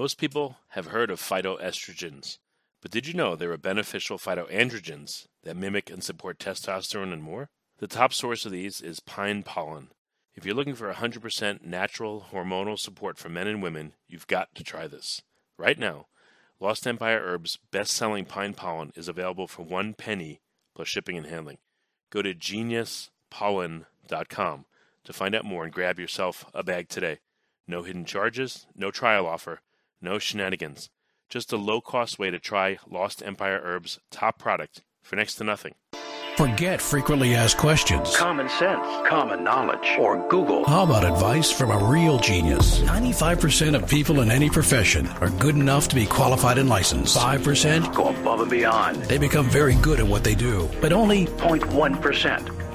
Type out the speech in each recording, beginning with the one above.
Most people have heard of phytoestrogens, but did you know there are beneficial phytoandrogens that mimic and support testosterone and more? The top source of these is pine pollen. If you're looking for 100% natural hormonal support for men and women, you've got to try this. Right now, Lost Empire Herbs' best selling pine pollen is available for one penny plus shipping and handling. Go to geniuspollen.com to find out more and grab yourself a bag today. No hidden charges, no trial offer, no shenanigans. Just a low cost way to try Lost Empire Herbs' top product for next to nothing. Forget frequently asked questions. Common sense, common knowledge, or Google. How about advice from a real genius? 95% of people in any profession are good enough to be qualified and licensed. 5% go above and beyond. They become very good at what they do, but only 0.1%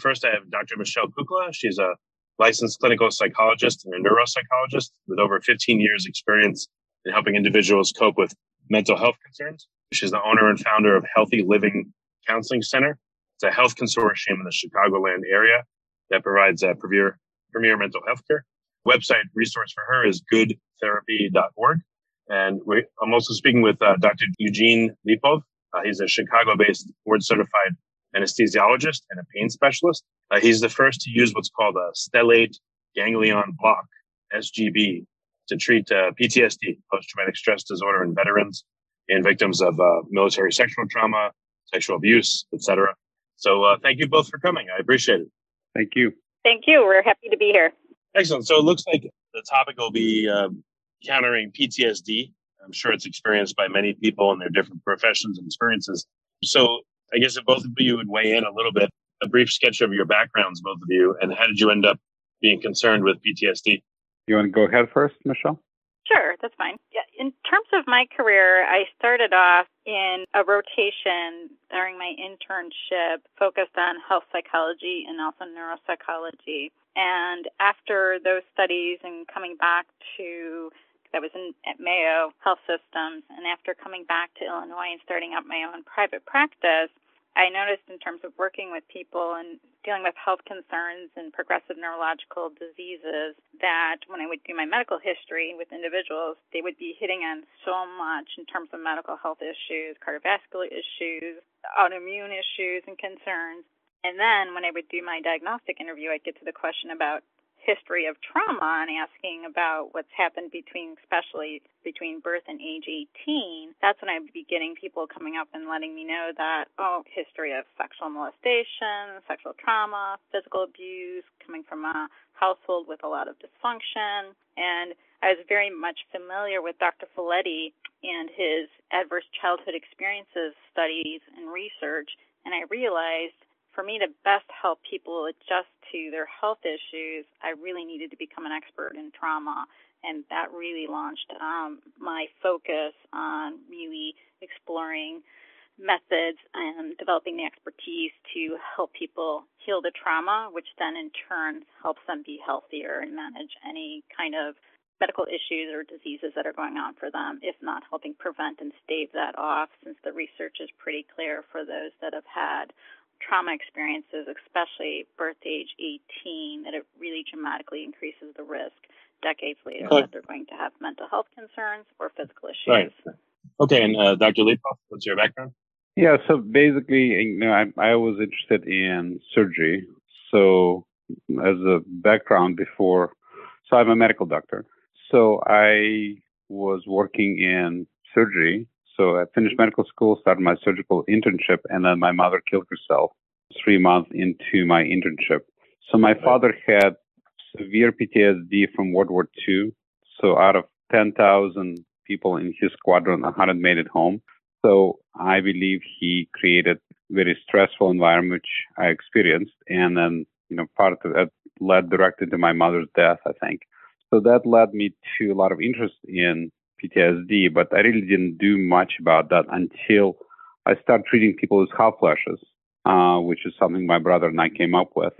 First, I have Dr. Michelle Kukla. She's a licensed clinical psychologist and a neuropsychologist with over 15 years experience in helping individuals cope with mental health concerns. She's the owner and founder of Healthy Living Counseling Center. It's a health consortium in the Chicagoland area that provides a premier, premier mental health care. Website resource for her is goodtherapy.org. And we, I'm also speaking with uh, Dr. Eugene Lipov. Uh, he's a Chicago based board certified anesthesiologist and a pain specialist. Uh, he's the first to use what's called a stellate ganglion block, SGB, to treat uh, PTSD, post-traumatic stress disorder in veterans and victims of uh, military sexual trauma, sexual abuse, etc. So uh, thank you both for coming. I appreciate it. Thank you. Thank you. We're happy to be here. Excellent. So it looks like the topic will be um, countering PTSD. I'm sure it's experienced by many people in their different professions and experiences. So I guess if both of you would weigh in a little bit, a brief sketch of your backgrounds, both of you, and how did you end up being concerned with PTSD? You want to go ahead first, Michelle? Sure, that's fine. Yeah, in terms of my career, I started off in a rotation during my internship focused on health psychology and also neuropsychology. And after those studies and coming back to that was in at Mayo Health Systems, and after coming back to Illinois and starting up my own private practice, I noticed in terms of working with people and dealing with health concerns and progressive neurological diseases that when I would do my medical history with individuals, they would be hitting on so much in terms of medical health issues, cardiovascular issues, autoimmune issues and concerns. And then when I would do my diagnostic interview, I'd get to the question about history of trauma and asking about what's happened between, especially between birth and age 18, that's when I'd be getting people coming up and letting me know that, oh, history of sexual molestation, sexual trauma, physical abuse, coming from a household with a lot of dysfunction. And I was very much familiar with Dr. Felitti and his adverse childhood experiences studies and research. And I realized for me to best help people adjust to their health issues, I really needed to become an expert in trauma. And that really launched um, my focus on really exploring methods and developing the expertise to help people heal the trauma, which then in turn helps them be healthier and manage any kind of medical issues or diseases that are going on for them, if not helping prevent and stave that off, since the research is pretty clear for those that have had trauma experiences, especially birth age 18, that it really dramatically increases the risk decades later okay. that they're going to have mental health concerns or physical issues. Right. Okay, and uh, Dr. Lipov, what's your background? Yeah, so basically, you know, I, I was interested in surgery. So, as a background before, so I'm a medical doctor. So I was working in surgery so I finished medical school, started my surgical internship, and then my mother killed herself three months into my internship. So my father had severe PTSD from World War II. So out of 10,000 people in his squadron, 100 made it home. So I believe he created very stressful environment, which I experienced. And then, you know, part of that led directly to my mother's death, I think. So that led me to a lot of interest in PTSD, but I really didn't do much about that until I started treating people with hot flashes, uh, which is something my brother and I came up with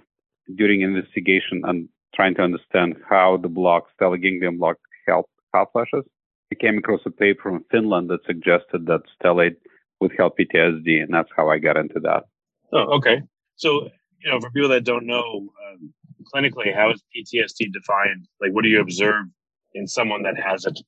during investigation and trying to understand how the blocks, stellate block, help hot flashes. I came across a paper from Finland that suggested that stellate would help PTSD, and that's how I got into that. Oh, okay. So, you know, for people that don't know, um, clinically, how is PTSD defined? Like, what do you observe in someone that has it?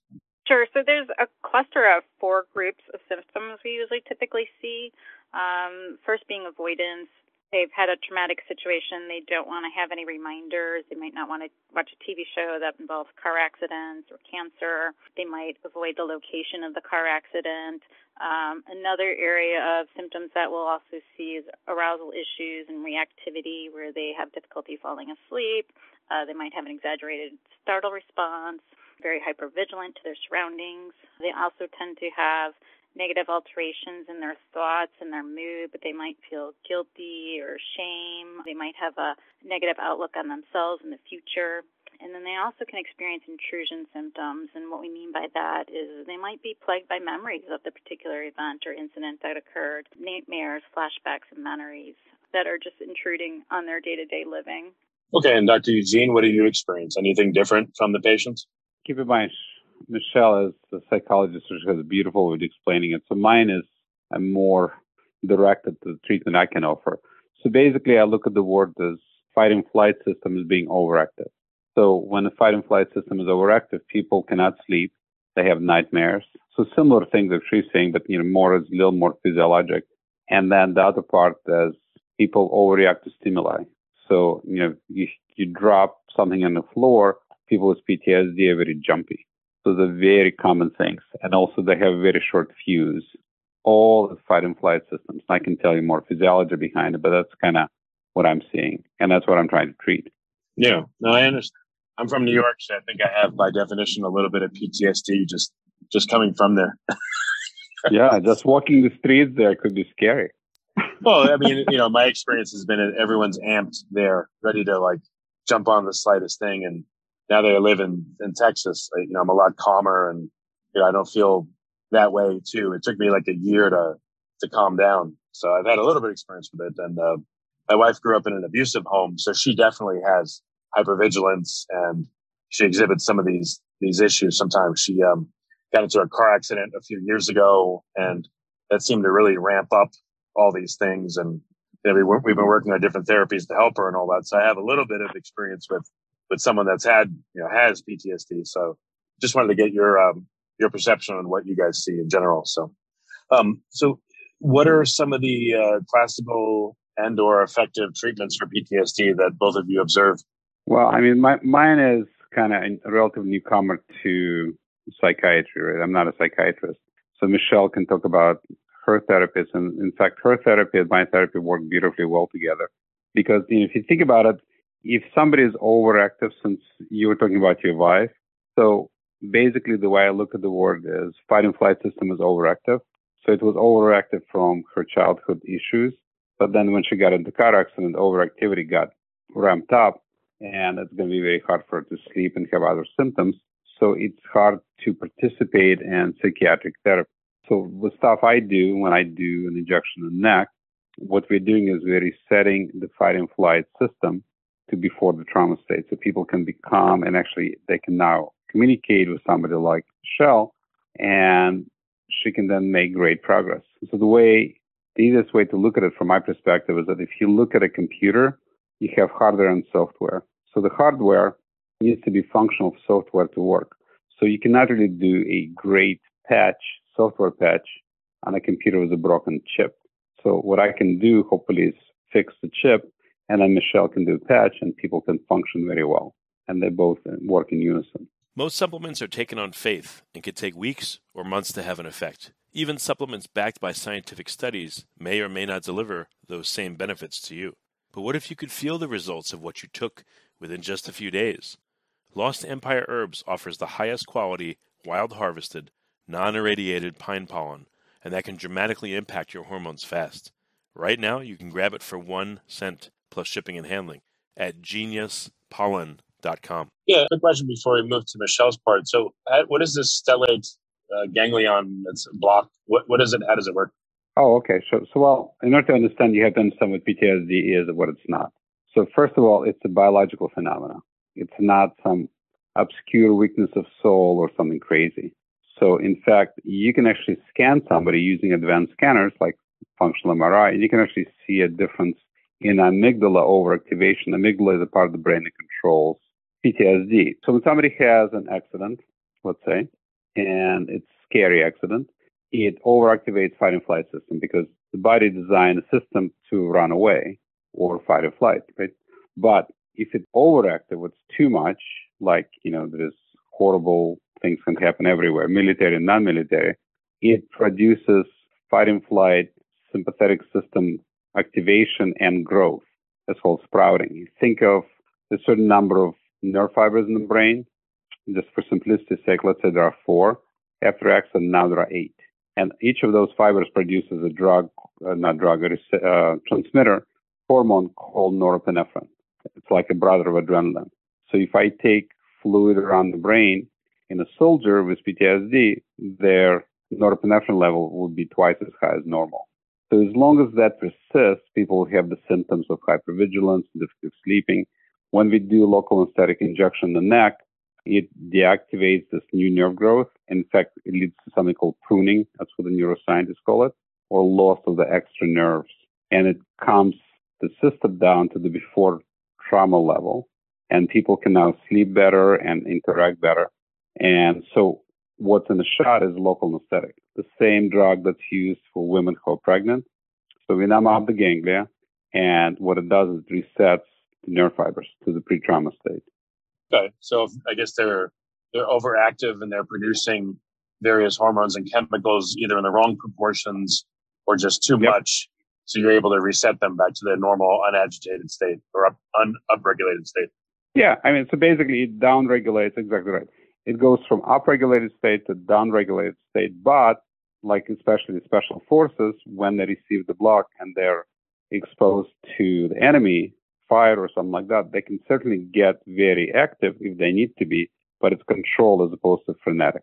Sure. So there's a cluster of four groups of symptoms we usually typically see. Um, first being avoidance, they've had a traumatic situation, they don't want to have any reminders. They might not want to watch a TV show that involves car accidents or cancer. They might avoid the location of the car accident. Um, another area of symptoms that we'll also see is arousal issues and reactivity, where they have difficulty falling asleep. Uh, they might have an exaggerated startle response, very hypervigilant to their surroundings. They also tend to have negative alterations in their thoughts and their mood, but they might feel guilty or shame. They might have a negative outlook on themselves in the future. And then they also can experience intrusion symptoms. And what we mean by that is they might be plagued by memories of the particular event or incident that occurred, nightmares, flashbacks, and memories that are just intruding on their day to day living. Okay. And Dr. Eugene, what do you experience? Anything different from the patients? Keep in mind, Michelle is a psychologist, which has a beautiful way of explaining it. So mine is I'm more directed to the treatment I can offer. So basically, I look at the word as fight and flight system is being overactive. So when the fight and flight system is overactive, people cannot sleep. They have nightmares. So similar things that she's saying, but you know, more is a little more physiologic. And then the other part is people overreact to stimuli. So, you know, you, you drop something on the floor, people with PTSD are very jumpy. So they're very common things. And also they have a very short fuse. All the fight and flight systems. I can tell you more physiology behind it, but that's kind of what I'm seeing. And that's what I'm trying to treat. Yeah, no, I understand. I'm from New York, so I think I have by definition a little bit of PTSD just just coming from there. yeah, just walking the streets there could be scary. Well, I mean, you know, my experience has been that everyone's amped there, ready to like jump on the slightest thing. And now that I live in, in Texas, I, you know, I'm a lot calmer and, you know, I don't feel that way too. It took me like a year to, to calm down. So I've had a little bit of experience with it. And, uh, my wife grew up in an abusive home. So she definitely has hypervigilance and she exhibits some of these, these issues. Sometimes she, um, got into a car accident a few years ago and that seemed to really ramp up all these things. And you know, we, we've been working on different therapies to help her and all that. So I have a little bit of experience with with someone that's had you know has PTSD. So just wanted to get your um, your perception on what you guys see in general. So um, so what are some of the uh, classical and or effective treatments for PTSD that both of you observe? Well, I mean, my, mine is kind of a relative newcomer to psychiatry. Right? I'm not a psychiatrist, so Michelle can talk about her therapies, and in fact, her therapy and my therapy work beautifully well together. Because you know, if you think about it, if somebody is overactive, since you were talking about your wife, so basically the way I look at the word is fight and flight system is overactive. So it was overactive from her childhood issues. But then when she got into car accident, overactivity got ramped up and it's going to be very hard for her to sleep and have other symptoms. So it's hard to participate in psychiatric therapy. So the stuff I do when I do an injection in the neck, what we're doing is we're resetting the fight and flight system to before the trauma state. So people can be calm and actually they can now communicate with somebody like Shell and she can then make great progress. So the way, the easiest way to look at it from my perspective is that if you look at a computer, you have hardware and software. So the hardware needs to be functional for software to work. So you cannot really do a great patch, software patch on a computer with a broken chip. So what I can do hopefully is fix the chip and then Michelle can do patch, and people can function very well, and they both work in unison. Most supplements are taken on faith and can take weeks or months to have an effect. Even supplements backed by scientific studies may or may not deliver those same benefits to you. But what if you could feel the results of what you took within just a few days? Lost Empire Herbs offers the highest quality, wild harvested, non irradiated pine pollen, and that can dramatically impact your hormones fast. Right now, you can grab it for one cent plus shipping and handling at geniuspollen.com. Yeah, quick question before we move to Michelle's part. So, what is this stellate uh, ganglion that's blocked? What what is it? How does it work? Oh, okay. So, so well, in order to understand, you have to understand what PTSD is and what it's not. So, first of all, it's a biological phenomenon. It's not some obscure weakness of soul or something crazy. So, in fact, you can actually scan somebody using advanced scanners like functional MRI, and you can actually see a difference in amygdala overactivation. Amygdala is a part of the brain that controls PTSD. So, when somebody has an accident, let's say, and it's scary accident, it overactivates fight and flight system because the body designed a system to run away or fight or flight, right? But if it's overactive, it's too much, like, you know, there's horrible things can happen everywhere, military and non-military, it produces fight and flight sympathetic system activation and growth. That's called sprouting. You think of a certain number of nerve fibers in the brain. Just for simplicity's sake, let's say there are four. After accident, now there are eight. And each of those fibers produces a drug, uh, not drug, a uh, transmitter hormone called norepinephrine. It's like a brother of adrenaline. So if I take fluid around the brain in a soldier with PTSD, their norepinephrine level would be twice as high as normal. So as long as that persists, people have the symptoms of hypervigilance, difficulty sleeping. When we do local anesthetic injection in the neck, it deactivates this new nerve growth. In fact, it leads to something called pruning. That's what the neuroscientists call it, or loss of the extra nerves. And it calms the system down to the before trauma level. And people can now sleep better and interact better. And so what's in the shot is local anesthetic, the same drug that's used for women who are pregnant. So we numb up the ganglia, and what it does is it resets the nerve fibers to the pre-trauma state. Okay, so I guess they're they're overactive and they're producing various hormones and chemicals either in the wrong proportions or just too yep. much. So you're able to reset them back to their normal unagitated state or up, un, upregulated state. Yeah, I mean, so basically it downregulates, exactly right. It goes from upregulated state to downregulated state, but like especially the special forces, when they receive the block and they're exposed to the enemy, fire or something like that, they can certainly get very active if they need to be, but it's controlled as opposed to frenetic.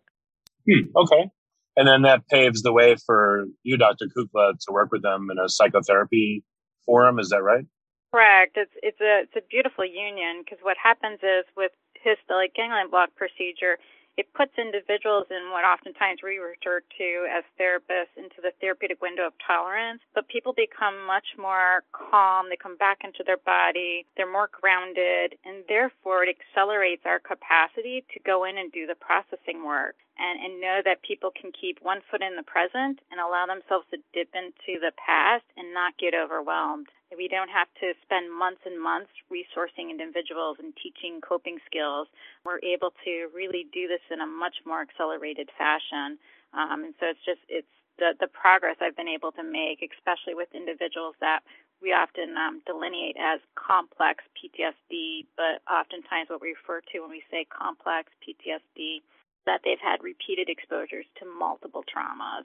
Hmm, okay. And then that paves the way for you, Dr. Kukla, to work with them in a psychotherapy forum. Is that right? Correct. It's it's a it's a beautiful union because what happens is with his stellate ganglion block procedure, it puts individuals in what oftentimes we refer to as therapists into the therapeutic window of tolerance, but people become much more calm. They come back into their body. They're more grounded, and therefore it accelerates our capacity to go in and do the processing work and, and know that people can keep one foot in the present and allow themselves to dip into the past and not get overwhelmed. We don't have to spend months and months resourcing individuals and teaching coping skills. We're able to really do this in a much more accelerated fashion. Um, and so it's just, it's the, the progress I've been able to make, especially with individuals that we often um, delineate as complex PTSD, but oftentimes what we refer to when we say complex PTSD, that they've had repeated exposures to multiple traumas.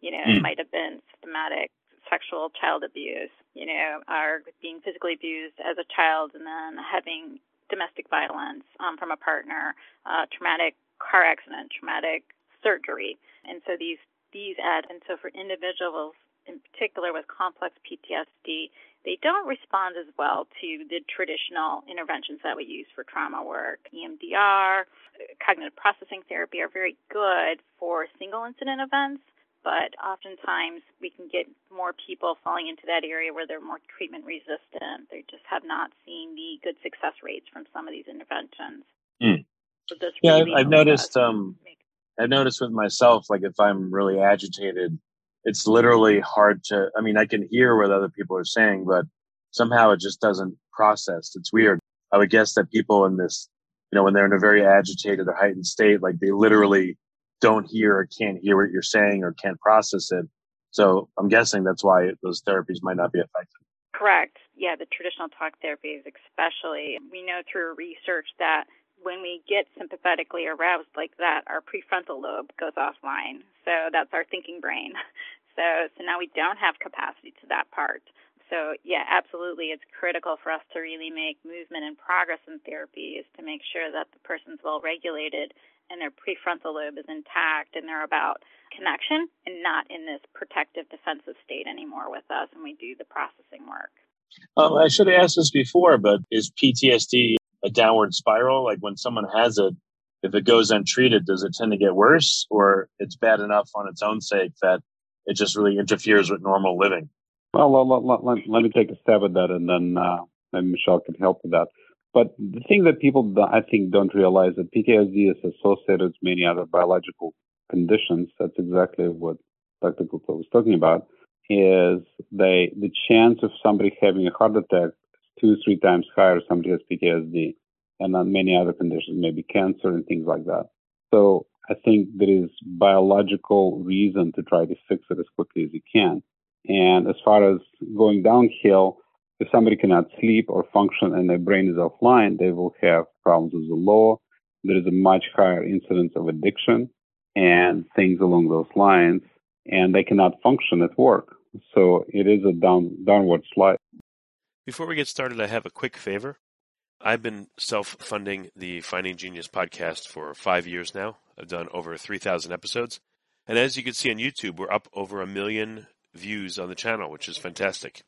You know, mm. it might have been systematic sexual child abuse, you know, or being physically abused as a child and then having domestic violence um, from a partner, uh, traumatic car accident, traumatic surgery. And so these these add and so for individuals in particular with complex PTSD, they don't respond as well to the traditional interventions that we use for trauma work. EMDR, cognitive processing therapy are very good for single incident events, but oftentimes we can get more people falling into that area where they're more treatment resistant. They just have not seen the good success rates from some of these interventions. Mm. So yeah, really I've, I've noticed. Um, I've noticed with myself, like if I'm really agitated, it's literally hard to. I mean, I can hear what other people are saying, but somehow it just doesn't process. It's weird. I would guess that people in this, you know, when they're in a very agitated or heightened state, like they literally don't hear or can't hear what you're saying or can't process it. So I'm guessing that's why those therapies might not be effective. Correct. Yeah, the traditional talk therapies, especially, we know through research that when we get sympathetically aroused like that, our prefrontal lobe goes offline. So that's our thinking brain. So, so now we don't have capacity to that part. So, yeah, absolutely. It's critical for us to really make movement and progress in therapy is to make sure that the person's well regulated and their prefrontal lobe is intact and they're about connection and not in this protective defensive state anymore with us and we do the processing work. Um, I should have asked this before, but is PTSD a downward spiral? Like when someone has it, if it goes untreated, does it tend to get worse or it's bad enough on its own sake that it just really interferes with normal living? Well, let, let, let, let me take a stab at that and then uh, maybe Michelle can help with that. But the thing that people, I think, don't realize that PTSD is associated with many other biological conditions. That's exactly what Dr. Kukla was talking about. Is they the chance of somebody having a heart attack is two, three times higher if somebody has PTSD, and then many other conditions, maybe cancer and things like that. So I think there is biological reason to try to fix it as quickly as you can. And as far as going downhill, if somebody cannot sleep or function and their brain is offline, they will have problems with the law. There is a much higher incidence of addiction and things along those lines, and they cannot function at work. So it is a down, downward slide. Before we get started, I have a quick favor. I've been self funding the Finding Genius podcast for five years now. I've done over 3,000 episodes. And as you can see on YouTube, we're up over a million views on the channel, which is fantastic.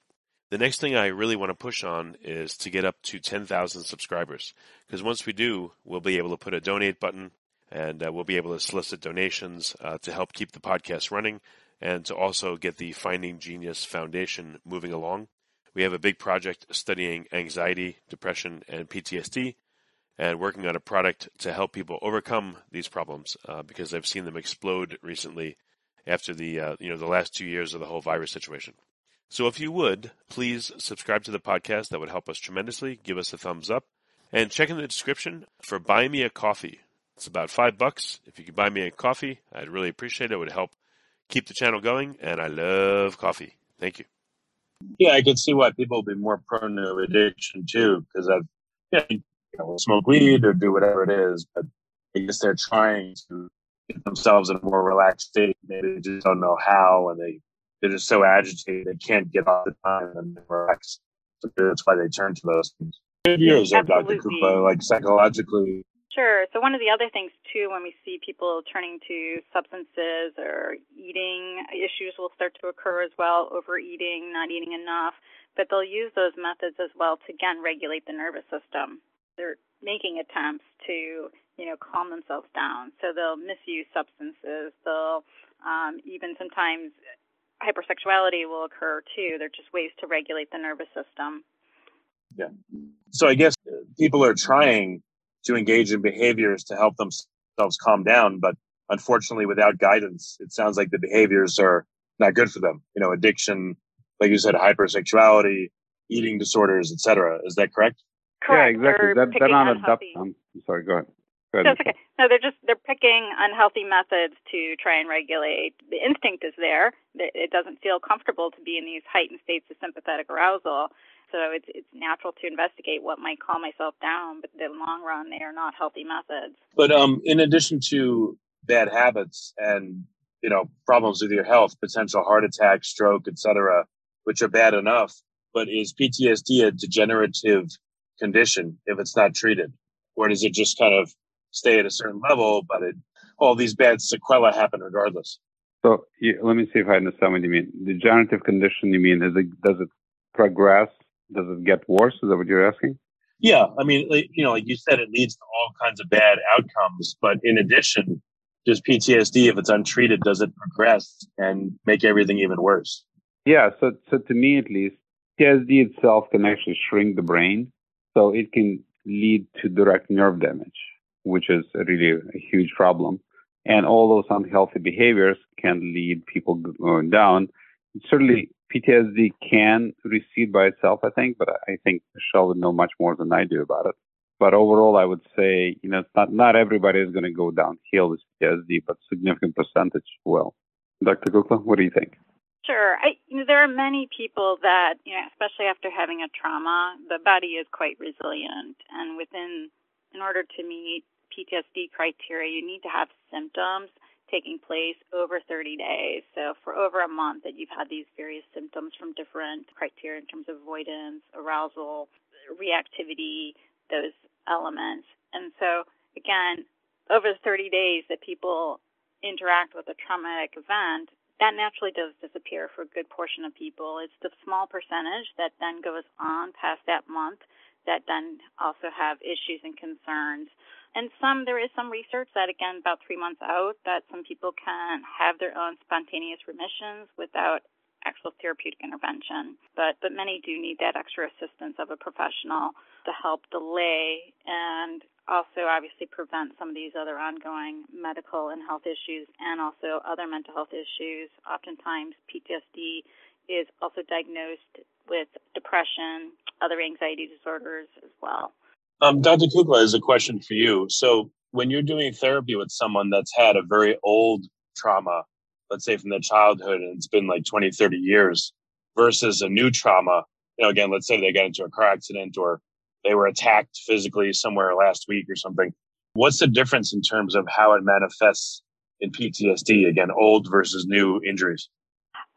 The next thing I really want to push on is to get up to 10,000 subscribers. Because once we do, we'll be able to put a donate button and uh, we'll be able to solicit donations uh, to help keep the podcast running and to also get the Finding Genius Foundation moving along. We have a big project studying anxiety, depression, and PTSD and working on a product to help people overcome these problems uh, because I've seen them explode recently after the uh, you know the last two years of the whole virus situation. So if you would, please subscribe to the podcast. That would help us tremendously. Give us a thumbs up. And check in the description for Buy Me a Coffee. It's about five bucks. If you could buy me a coffee, I'd really appreciate it. It would help keep the channel going. And I love coffee. Thank you. Yeah, I can see why people would be more prone to addiction too, because I've know, you know, smoke weed or do whatever it is, but I guess they're trying to get themselves in a more relaxed state. Maybe they just don't know how, and they they're just so agitated they can't get off the time and relax. So that's why they turn to those things. Good years there, Dr. Kukla, like psychologically. Sure. So one of the other things too, when we see people turning to substances or eating issues will start to occur as well, overeating, not eating enough, but they'll use those methods as well to again regulate the nervous system. They're making attempts to, you know, calm themselves down. So they'll misuse substances. They'll um, even sometimes hypersexuality will occur too. They're just ways to regulate the nervous system. Yeah. So I guess people are trying to engage in behaviors to help themselves calm down, but unfortunately, without guidance, it sounds like the behaviors are not good for them. You know, addiction, like you said, hypersexuality, eating disorders, etc. Is that correct? Correct. Yeah, exactly. That, they're not adapt. I'm sorry. Go ahead. Go ahead. That's okay. No, they're just they're picking unhealthy methods to try and regulate. The instinct is there. It doesn't feel comfortable to be in these heightened states of sympathetic arousal. So it's it's natural to investigate what might calm myself down, but in the long run, they are not healthy methods. But um, in addition to bad habits and you know problems with your health, potential heart attack, stroke, etc., which are bad enough, but is PTSD a degenerative condition if it's not treated, or does it just kind of stay at a certain level, but it, all these bad sequelae happen regardless. So you, let me see if I understand what you mean. Degenerative condition, you mean, is it, does it progress? Does it get worse? Is that what you're asking? Yeah. I mean, you know, like you said, it leads to all kinds of bad outcomes. But in addition, does PTSD, if it's untreated, does it progress and make everything even worse? Yeah. So, so to me, at least, PTSD itself can actually shrink the brain. So it can lead to direct nerve damage which is really a huge problem. And all those unhealthy behaviors can lead people going down. Certainly, PTSD can recede by itself, I think, but I think Michelle would know much more than I do about it. But overall, I would say, you know, not, not everybody is going to go downhill with PTSD, but significant percentage will. Dr. Kukla, what do you think? Sure. I, you know, there are many people that, you know, especially after having a trauma, the body is quite resilient. And within, in order to meet PTSD criteria, you need to have symptoms taking place over 30 days. So for over a month that you've had these various symptoms from different criteria in terms of avoidance, arousal, reactivity, those elements. And so again, over 30 days that people interact with a traumatic event, that naturally does disappear for a good portion of people. It's the small percentage that then goes on past that month that then also have issues and concerns. And some, there is some research that, again, about three months out, that some people can have their own spontaneous remissions without actual therapeutic intervention. But, but many do need that extra assistance of a professional to help delay and also obviously prevent some of these other ongoing medical and health issues and also other mental health issues. Oftentimes, PTSD is also diagnosed with depression, other anxiety disorders as well. Um, Dr. Kukla is a question for you. So, when you're doing therapy with someone that's had a very old trauma, let's say from their childhood, and it's been like 20, 30 years, versus a new trauma, you know, again, let's say they got into a car accident or they were attacked physically somewhere last week or something. What's the difference in terms of how it manifests in PTSD? Again, old versus new injuries.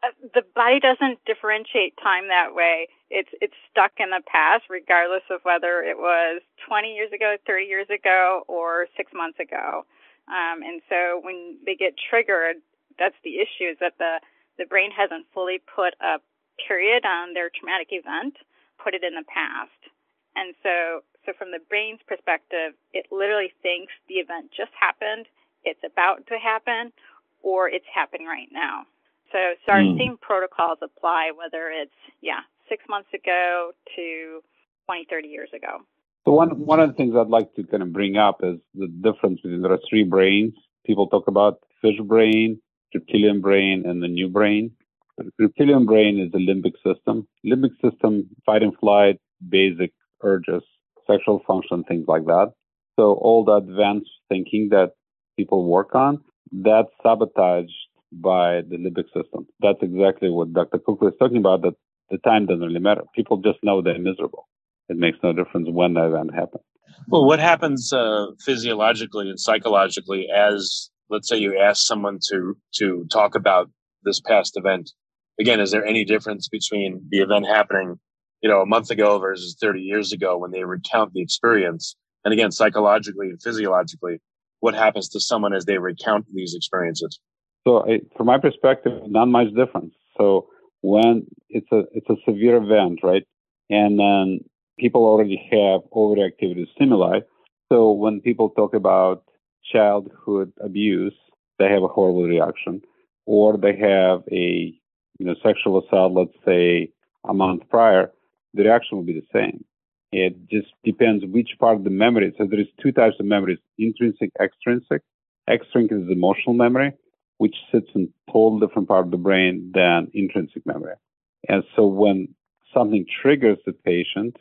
Uh, the body doesn't differentiate time that way. It's it's stuck in the past, regardless of whether it was 20 years ago, 30 years ago, or six months ago. Um, and so when they get triggered, that's the issue: is that the the brain hasn't fully put a period on their traumatic event, put it in the past. And so, so from the brain's perspective, it literally thinks the event just happened, it's about to happen, or it's happening right now. So, so our mm. same protocols apply whether it's, yeah, six months ago to 20, 30 years ago. So one, one of the things I'd like to kind of bring up is the difference between there are three brains. People talk about fish brain, reptilian brain, and the new brain. The reptilian brain is the limbic system. Limbic system, fight and flight, basic urges, sexual function, things like that. So all the advanced thinking that people work on, that's sabotaged by the limbic system. That's exactly what Dr. Kukla was talking about, that the time doesn't really matter. People just know they're miserable. It makes no difference when the event happens. Well, what happens uh, physiologically and psychologically as, let's say, you ask someone to to talk about this past event? Again, is there any difference between the event happening you know, a month ago versus 30 years ago when they recount the experience. And again, psychologically and physiologically, what happens to someone as they recount these experiences? So, I, from my perspective, not much difference. So, when it's a it's a severe event, right, and then people already have overreactivity stimuli. So, when people talk about childhood abuse, they have a horrible reaction, or they have a you know sexual assault, let's say a month prior the reaction will be the same. It just depends which part of the memory. So there is two types of memories: intrinsic, extrinsic. Extrinsic is emotional memory, which sits in a total different part of the brain than intrinsic memory. And so when something triggers the patient,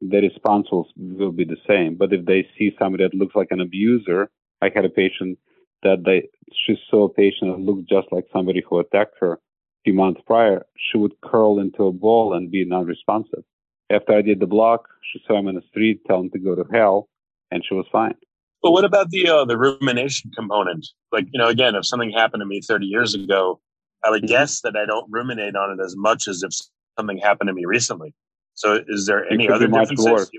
the response will, will be the same. But if they see somebody that looks like an abuser, I had a patient that they she saw a patient that looked just like somebody who attacked her a few months prior, she would curl into a ball and be non-responsive. After I did the block, she saw him in the street, telling him to go to hell, and she was fine. But what about the uh, the rumination component? Like, you know, again, if something happened to me 30 years ago, I would mm-hmm. guess that I don't ruminate on it as much as if something happened to me recently. So, is there any other differences?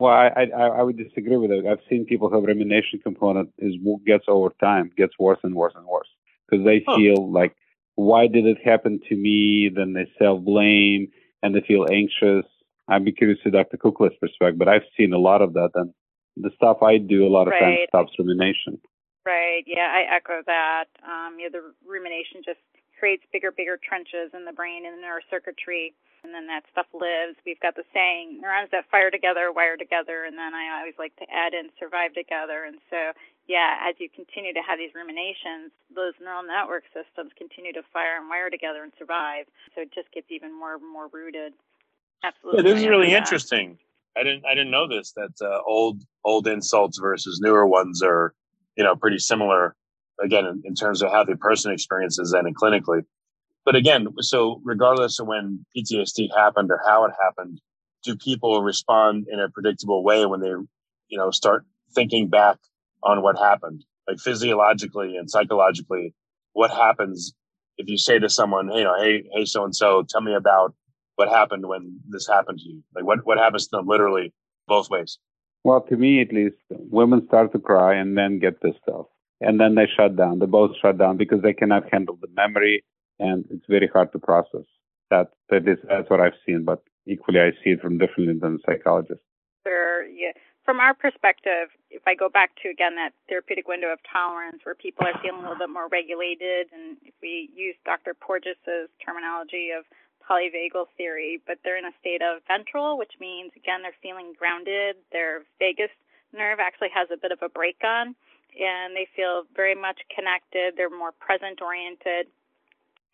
Well, I, I I would disagree with it. I've seen people have rumination component is gets over time, gets worse and worse and worse because they huh. feel like, why did it happen to me? Then they self blame and they feel anxious I'd be curious to Dr. Kukla's perspective, but I've seen a lot of that, and the stuff I do a lot of right. times stops rumination. Right. Yeah, I echo that. Um, yeah, the rumination just creates bigger, bigger trenches in the brain and the neurocircuitry, and then that stuff lives. We've got the saying, neurons that fire together wire together, and then I always like to add in survive together. And so, yeah, as you continue to have these ruminations, those neural network systems continue to fire and wire together and survive. So it just gets even more and more rooted. Absolutely. Yeah, this is really interesting. I didn't I didn't know this that uh, old old insults versus newer ones are you know pretty similar again in, in terms of how the person experiences and clinically. But again, so regardless of when PTSD happened or how it happened, do people respond in a predictable way when they you know start thinking back on what happened? like physiologically and psychologically, what happens if you say to someone, hey, you know, hey, hey, so and so, tell me about what happened when this happened to you? Like, what what happens to them literally both ways? Well, to me at least, women start to cry and then get pissed off, and then they shut down. They both shut down because they cannot handle the memory, and it's very hard to process. That that is that's what I've seen, but equally I see it from differently than psychologists. Sure, yeah from our perspective, if I go back to again that therapeutic window of tolerance where people are feeling a little bit more regulated, and if we use Dr. Porges's terminology of polyvagal theory, but they're in a state of ventral, which means again they're feeling grounded. Their vagus nerve actually has a bit of a break on, and they feel very much connected. They're more present oriented,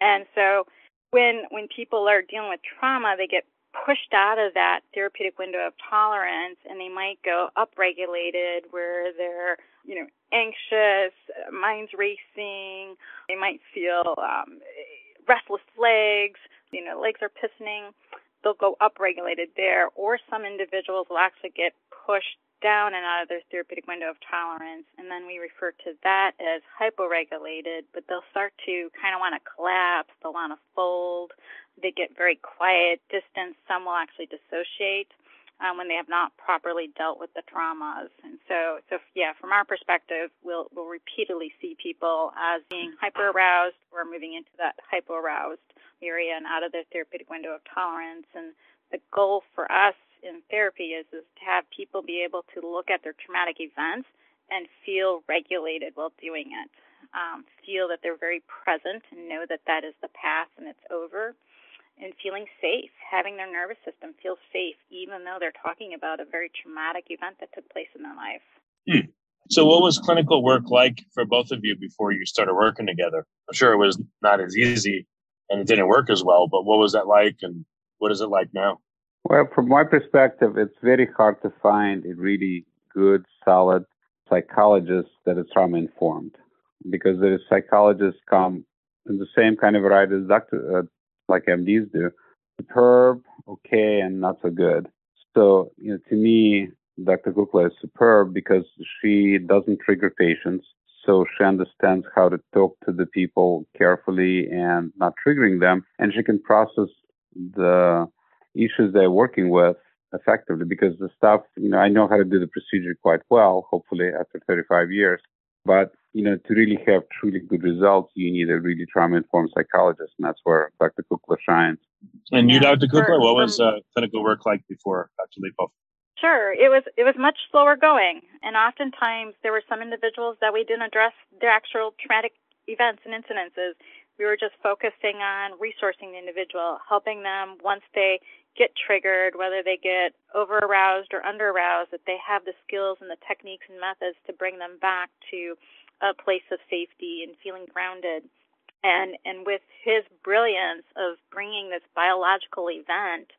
and so when when people are dealing with trauma, they get pushed out of that therapeutic window of tolerance and they might go upregulated where they're you know anxious minds racing they might feel um, restless legs you know legs are pissoning they'll go upregulated there or some individuals will actually get pushed down and out of their therapeutic window of tolerance. And then we refer to that as hyporegulated, but they'll start to kind of want to collapse, they'll want to fold, they get very quiet, distant. Some will actually dissociate. Um, when they have not properly dealt with the traumas, and so, so yeah, from our perspective, we'll we'll repeatedly see people as being hyper aroused or moving into that hypo aroused area and out of their therapeutic window of tolerance. And the goal for us in therapy is, is to have people be able to look at their traumatic events and feel regulated while doing it. Um, feel that they're very present and know that that is the path and it's over. And feeling safe, having their nervous system feel safe, even though they're talking about a very traumatic event that took place in their life. Hmm. So, what was clinical work like for both of you before you started working together? I'm sure it was not as easy and it didn't work as well, but what was that like and what is it like now? Well, from my perspective, it's very hard to find a really good, solid psychologist that is trauma informed because the psychologists come in the same kind of variety as doctor, uh, like MDs do, superb, okay, and not so good. So, you know, to me, Dr. Kukla is superb because she doesn't trigger patients. So she understands how to talk to the people carefully and not triggering them. And she can process the issues they're working with effectively because the stuff, you know, I know how to do the procedure quite well, hopefully after 35 years. But, you know, to really have truly good results, you need a really trauma informed psychologist. And that's where Dr. Kukla shines. And you, Dr. Kukla, what was uh, clinical work like before Dr. Lipov? Sure, it was it was much slower going, and oftentimes there were some individuals that we didn't address their actual traumatic events and incidences. We were just focusing on resourcing the individual, helping them once they get triggered, whether they get over aroused or under aroused, that they have the skills and the techniques and methods to bring them back to a place of safety and feeling grounded. And and with his brilliance of bringing this biological event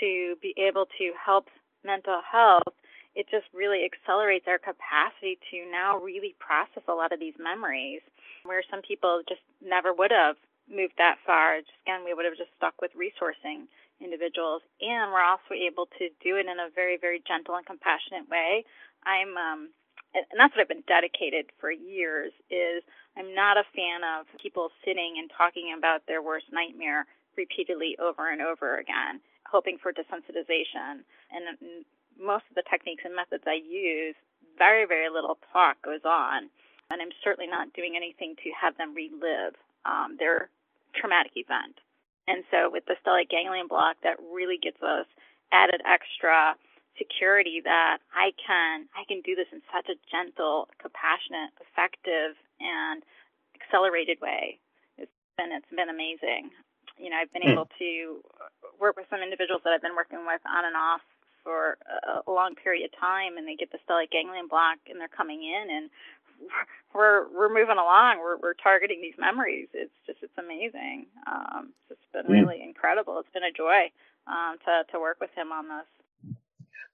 to be able to help mental health, it just really accelerates our capacity to now really process a lot of these memories where some people just never would have moved that far. Just again, we would have just stuck with resourcing individuals, and we're also able to do it in a very, very gentle and compassionate way. I'm, um, and that's what I've been dedicated for years. Is I'm not a fan of people sitting and talking about their worst nightmare repeatedly over and over again, hoping for desensitization. And most of the techniques and methods I use, very, very little talk goes on. And I'm certainly not doing anything to have them relive um, their traumatic event. And so with the stellate ganglion block, that really gives us added extra security that I can I can do this in such a gentle, compassionate, effective, and accelerated way. It's been it's been amazing. You know, I've been mm. able to work with some individuals that I've been working with on and off for a long period of time, and they get the stellate ganglion block, and they're coming in, and we're we're moving along. We're we're targeting these memories. It's just it's amazing. Um, it's been mm. really incredible. It's been a joy um, to to work with him on this.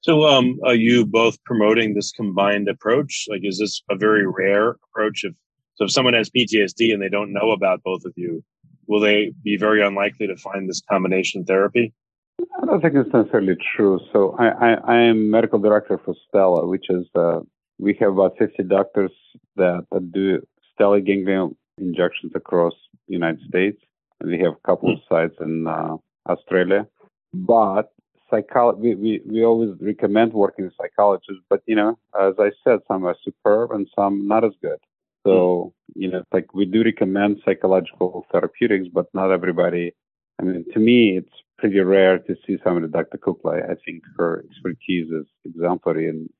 So, um, are you both promoting this combined approach? Like, is this a very rare approach? If so, if someone has PTSD and they don't know about both of you, will they be very unlikely to find this combination therapy? I don't think it's necessarily true. So, I, I, I am medical director for Stella, which is uh, we have about 50 doctors that, do stellate ganglion injections across the United States. We have a couple of sites in uh, Australia, but psycholo- we, we, we always recommend working with psychologists, but you know, as I said, some are superb and some not as good. So, you know, it's like we do recommend psychological therapeutics, but not everybody. I mean, to me, it's pretty rare to see somebody Dr. Kukla. I think her expertise is exemplary in,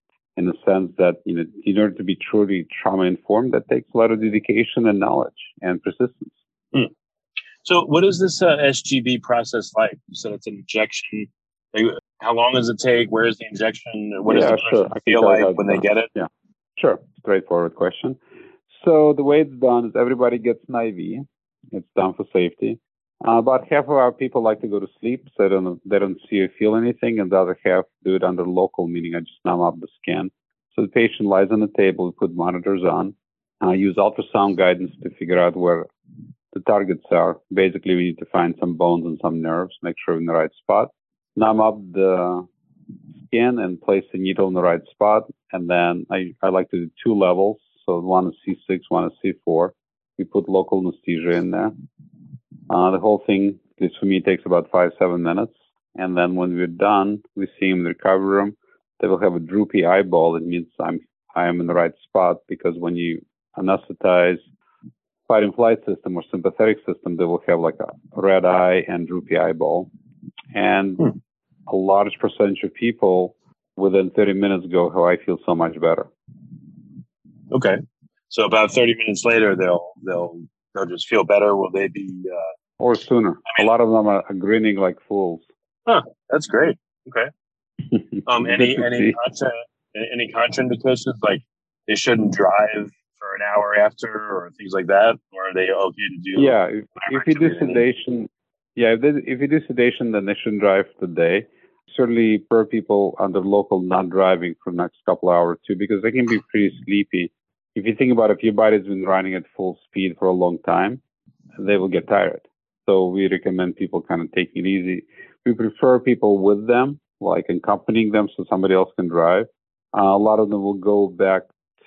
in the sense that, you know, in order to be truly trauma informed, that takes a lot of dedication and knowledge and persistence. Hmm. So, what is this uh, SGB process like? You said it's an injection. How long does it take? Where is the injection? What does yeah, the sure. feel like when they get it? Yeah, sure. Straightforward question. So the way it's done is everybody gets an IV. It's done for safety. Uh, about half of our people like to go to sleep, so they don't they don't see or feel anything, and the other half do it under local, meaning I just numb up the skin. So the patient lies on the table, we put monitors on, uh, use ultrasound guidance to figure out where the targets are. Basically, we need to find some bones and some nerves, make sure we're in the right spot, numb up the skin and place the needle in the right spot. And then I, I like to do two levels. So one is C6, one is C4. We put local anesthesia in there. Uh, the whole thing, at least for me, takes about five, seven minutes. And then when we're done, we see them in the recovery room. They will have a droopy eyeball. It means I'm I am in the right spot because when you anesthetize fight and flight system or sympathetic system, they will have like a red eye and droopy eyeball. And hmm. a large percentage of people within 30 minutes go, "Oh, I feel so much better." Okay. So about 30 minutes later, they'll they'll they'll just feel better. Will they be? Uh, or sooner. I mean, a lot of them are grinning like fools. Huh. That's great. Okay. Um. any any contra, any contraindications like they shouldn't drive for an hour after or things like that, or are they okay to do? Yeah. If, if you do sedation, yeah. If, they, if you do sedation, then they shouldn't drive the day certainly per people under local not driving for the next couple hours too, because they can be pretty sleepy if you think about it, if your body's been running at full speed for a long time, they will get tired. So we recommend people kind of taking it easy. We prefer people with them, like accompanying them so somebody else can drive. Uh, a lot of them will go back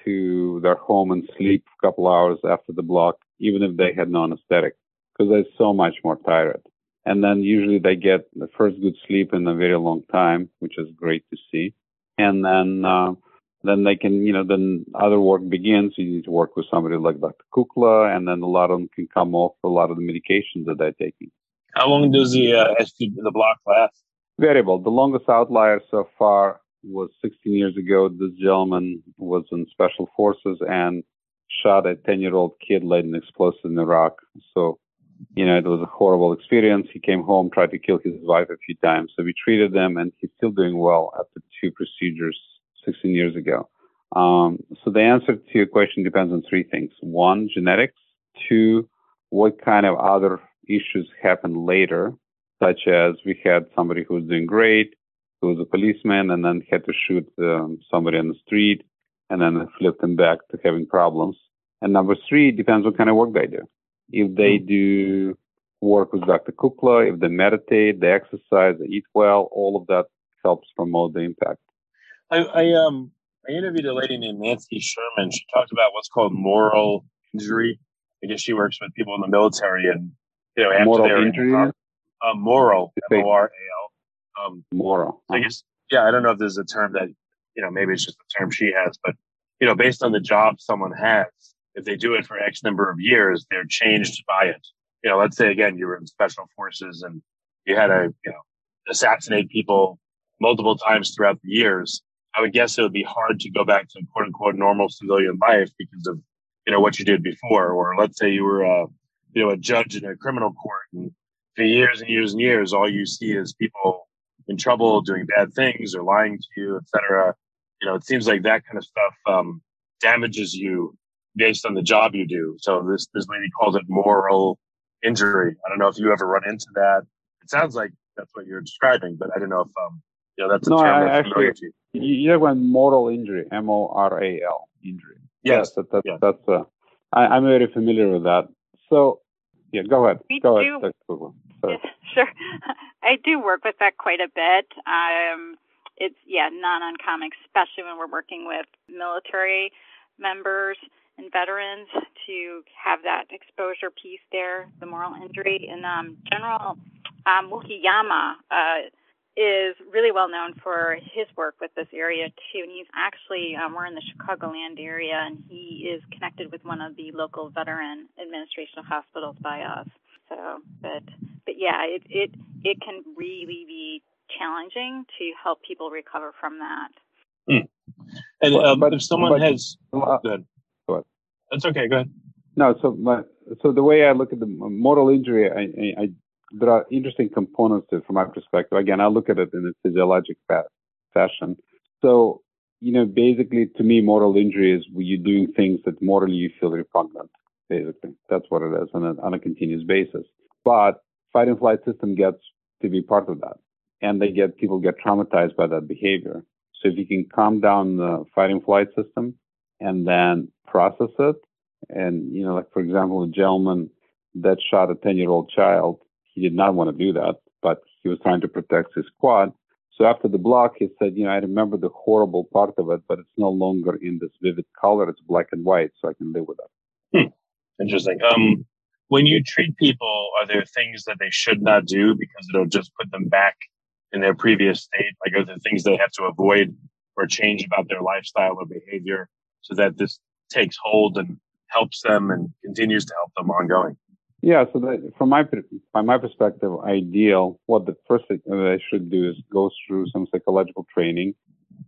to their home and sleep a couple hours after the block, even if they had no anesthetic, because they're so much more tired. And then usually they get the first good sleep in a very long time, which is great to see. And then, uh, then they can, you know, then other work begins. You need to work with somebody like Dr. Kukla, and then a lot of them can come off a lot of the medications that they're taking. How long does the uh, the block last? Variable. The longest outlier so far was 16 years ago. This gentleman was in special forces and shot a 10 year old kid led an explosive in Iraq. So, you know, it was a horrible experience. He came home, tried to kill his wife a few times. So we treated them, and he's still doing well after two procedures 16 years ago. Um, so the answer to your question depends on three things. One, genetics. Two, what kind of other issues happen later, such as we had somebody who was doing great, who was a policeman, and then had to shoot um, somebody on the street, and then flipped them back to having problems. And number three depends what kind of work they do. If they hmm. do work with Dr. Kukla, if they meditate, they exercise, they eat well, all of that helps promote the impact. I, I um I interviewed a lady named Nancy Sherman. She talked about what's called moral injury. I guess she works with people in the military, and you know, after moral injury. Uh, moral, M O R A L. Um, moral. I guess, yeah. I don't know if there's a term that you know. Maybe it's just a term she has, but you know, based on the job someone has, if they do it for X number of years, they're changed by it. You know, let's say again, you were in special forces and you had to, you know, assassinate people multiple times throughout the years I would guess it would be hard to go back to quote unquote normal civilian life because of you know what you did before. Or let's say you were a you know a judge in a criminal court, and for years and years and years, all you see is people in trouble doing bad things or lying to you, etc. You know, it seems like that kind of stuff um, damages you based on the job you do. So this this lady calls it moral injury. I don't know if you ever run into that. It sounds like that's what you're describing, but I don't know if um, you know that's a no, term I, that's familiar actually, to you. You have a moral injury, M O R A L injury. Yes, that, that, yes. that's. Uh, I, am very familiar with that. So, yeah, go ahead. We go do, ahead. sure. I do work with that quite a bit. Um, it's yeah not uncommon, especially when we're working with military members and veterans to have that exposure piece there, the moral injury. And um, General um, Mukiyama uh, is really well known for his work with this area too. And he's actually um, we're in the Chicagoland area, and he is connected with one of the local veteran administration hospitals by us. So, but but yeah, it it it can really be challenging to help people recover from that. Hmm. And um, but, if someone but, has, uh, good. Go ahead. That's okay. Go ahead. No, so my, so the way I look at the mortal injury, I, I, I there are interesting components to it from my perspective. Again, I look at it in a physiologic fa- fashion. So, you know, basically to me, mortal injury is you're doing things that morally you feel repugnant. Basically, that's what it is on a, on a continuous basis. But fight and flight system gets to be part of that, and they get people get traumatized by that behavior. So if you can calm down the fight and flight system and then process it, and you know, like for example, a gentleman that shot a 10 year old child he did not want to do that, but he was trying to protect his quad. So after the block, he said, you know, I remember the horrible part of it, but it's no longer in this vivid color. It's black and white, so I can live with it. Hmm. Interesting. Um, when you treat people, are there things that they should not do because it'll just put them back in their previous state? Like, are there things they have to avoid or change about their lifestyle or behavior so that this takes hold and helps them and continues to help them ongoing? Yeah, so that, from my from my perspective, ideal. What the first thing that I should do is go through some psychological training,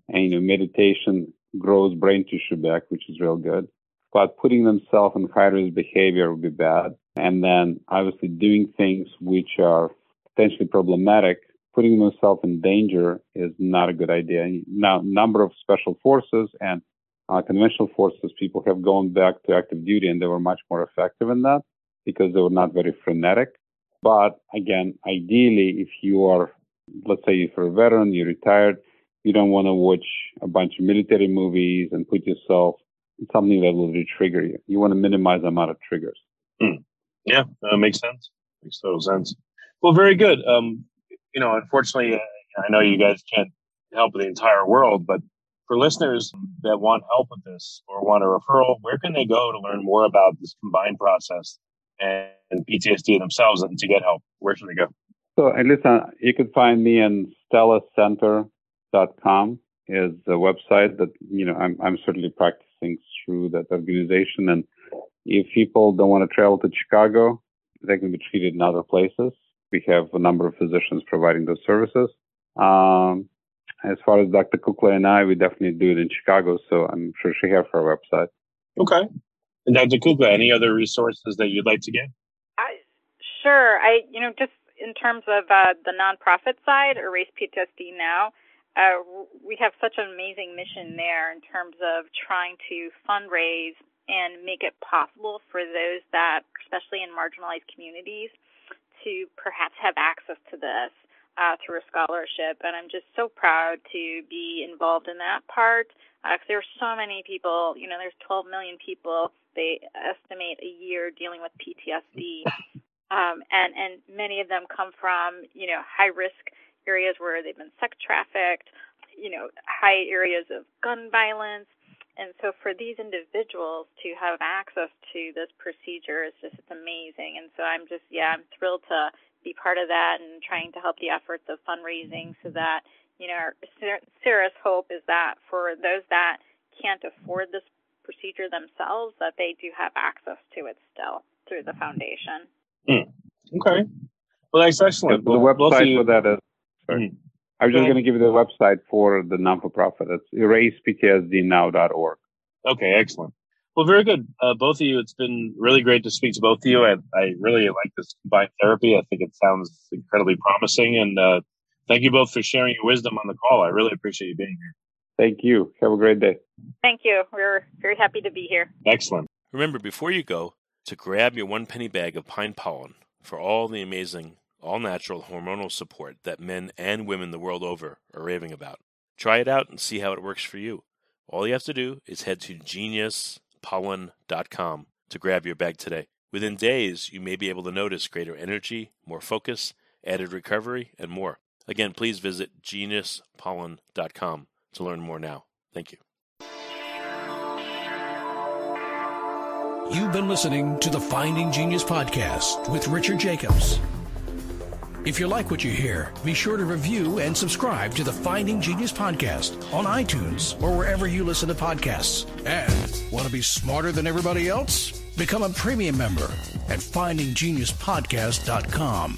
and you know, meditation grows brain tissue back, which is real good. But putting themselves in high risk behavior would be bad, and then obviously doing things which are potentially problematic, putting themselves in danger is not a good idea. Now, number of special forces and uh, conventional forces, people have gone back to active duty, and they were much more effective in that because they were not very frenetic. But again, ideally, if you are, let's say if you're a veteran, you're retired, you don't want to watch a bunch of military movies and put yourself in something that will re-trigger you. You want to minimize the amount of triggers. Hmm. Yeah, that makes sense. Makes total sense. Well, very good. Um, you know, unfortunately, uh, I know you guys can't help the entire world, but for listeners that want help with this or want a referral, where can they go to learn more about this combined process and, PTSD themselves and to get help? Where should they go? So, listen, you can find me on stellacenter.com is the website that, you know, I'm, I'm certainly practicing through that organization. And if people don't want to travel to Chicago, they can be treated in other places. We have a number of physicians providing those services. Um, as far as Dr. Kukla and I, we definitely do it in Chicago, so I'm sure she has her website. Okay. And Dr. Kukla, any other resources that you'd like to give? I, sure. I, you know, just in terms of uh, the nonprofit side, Erase PTSD Now, uh, we have such an amazing mission there in terms of trying to fundraise and make it possible for those that, especially in marginalized communities, to perhaps have access to this uh, through a scholarship. And I'm just so proud to be involved in that part uh, there are so many people. You know, there's 12 million people they estimate a year dealing with PTSD, um, and and many of them come from you know high risk areas where they've been sex trafficked, you know high areas of gun violence, and so for these individuals to have access to this procedure is just it's amazing. And so I'm just yeah I'm thrilled to be part of that and trying to help the efforts of fundraising so that you know our serious hope is that for those that can't afford this procedure themselves that they do have access to it still through the foundation. Mm. Okay. Well, that's excellent. The, the website for that is. Mm. I was just going to give you the website for the non-for-profit. It's eraseptsdnow.org. Okay, excellent. Well, very good. Uh, both of you, it's been really great to speak to both of you. I, I really like this combined therapy. I think it sounds incredibly promising. And uh, thank you both for sharing your wisdom on the call. I really appreciate you being here. Thank you. Have a great day. Thank you. We're very happy to be here. Excellent. Remember, before you go, to grab your one penny bag of pine pollen for all the amazing, all natural hormonal support that men and women the world over are raving about. Try it out and see how it works for you. All you have to do is head to geniuspollen.com to grab your bag today. Within days, you may be able to notice greater energy, more focus, added recovery, and more. Again, please visit geniuspollen.com to learn more now. Thank you. You've been listening to the Finding Genius podcast with Richard Jacobs. If you like what you hear, be sure to review and subscribe to the Finding Genius podcast on iTunes or wherever you listen to podcasts. And want to be smarter than everybody else? Become a premium member at findinggeniuspodcast.com.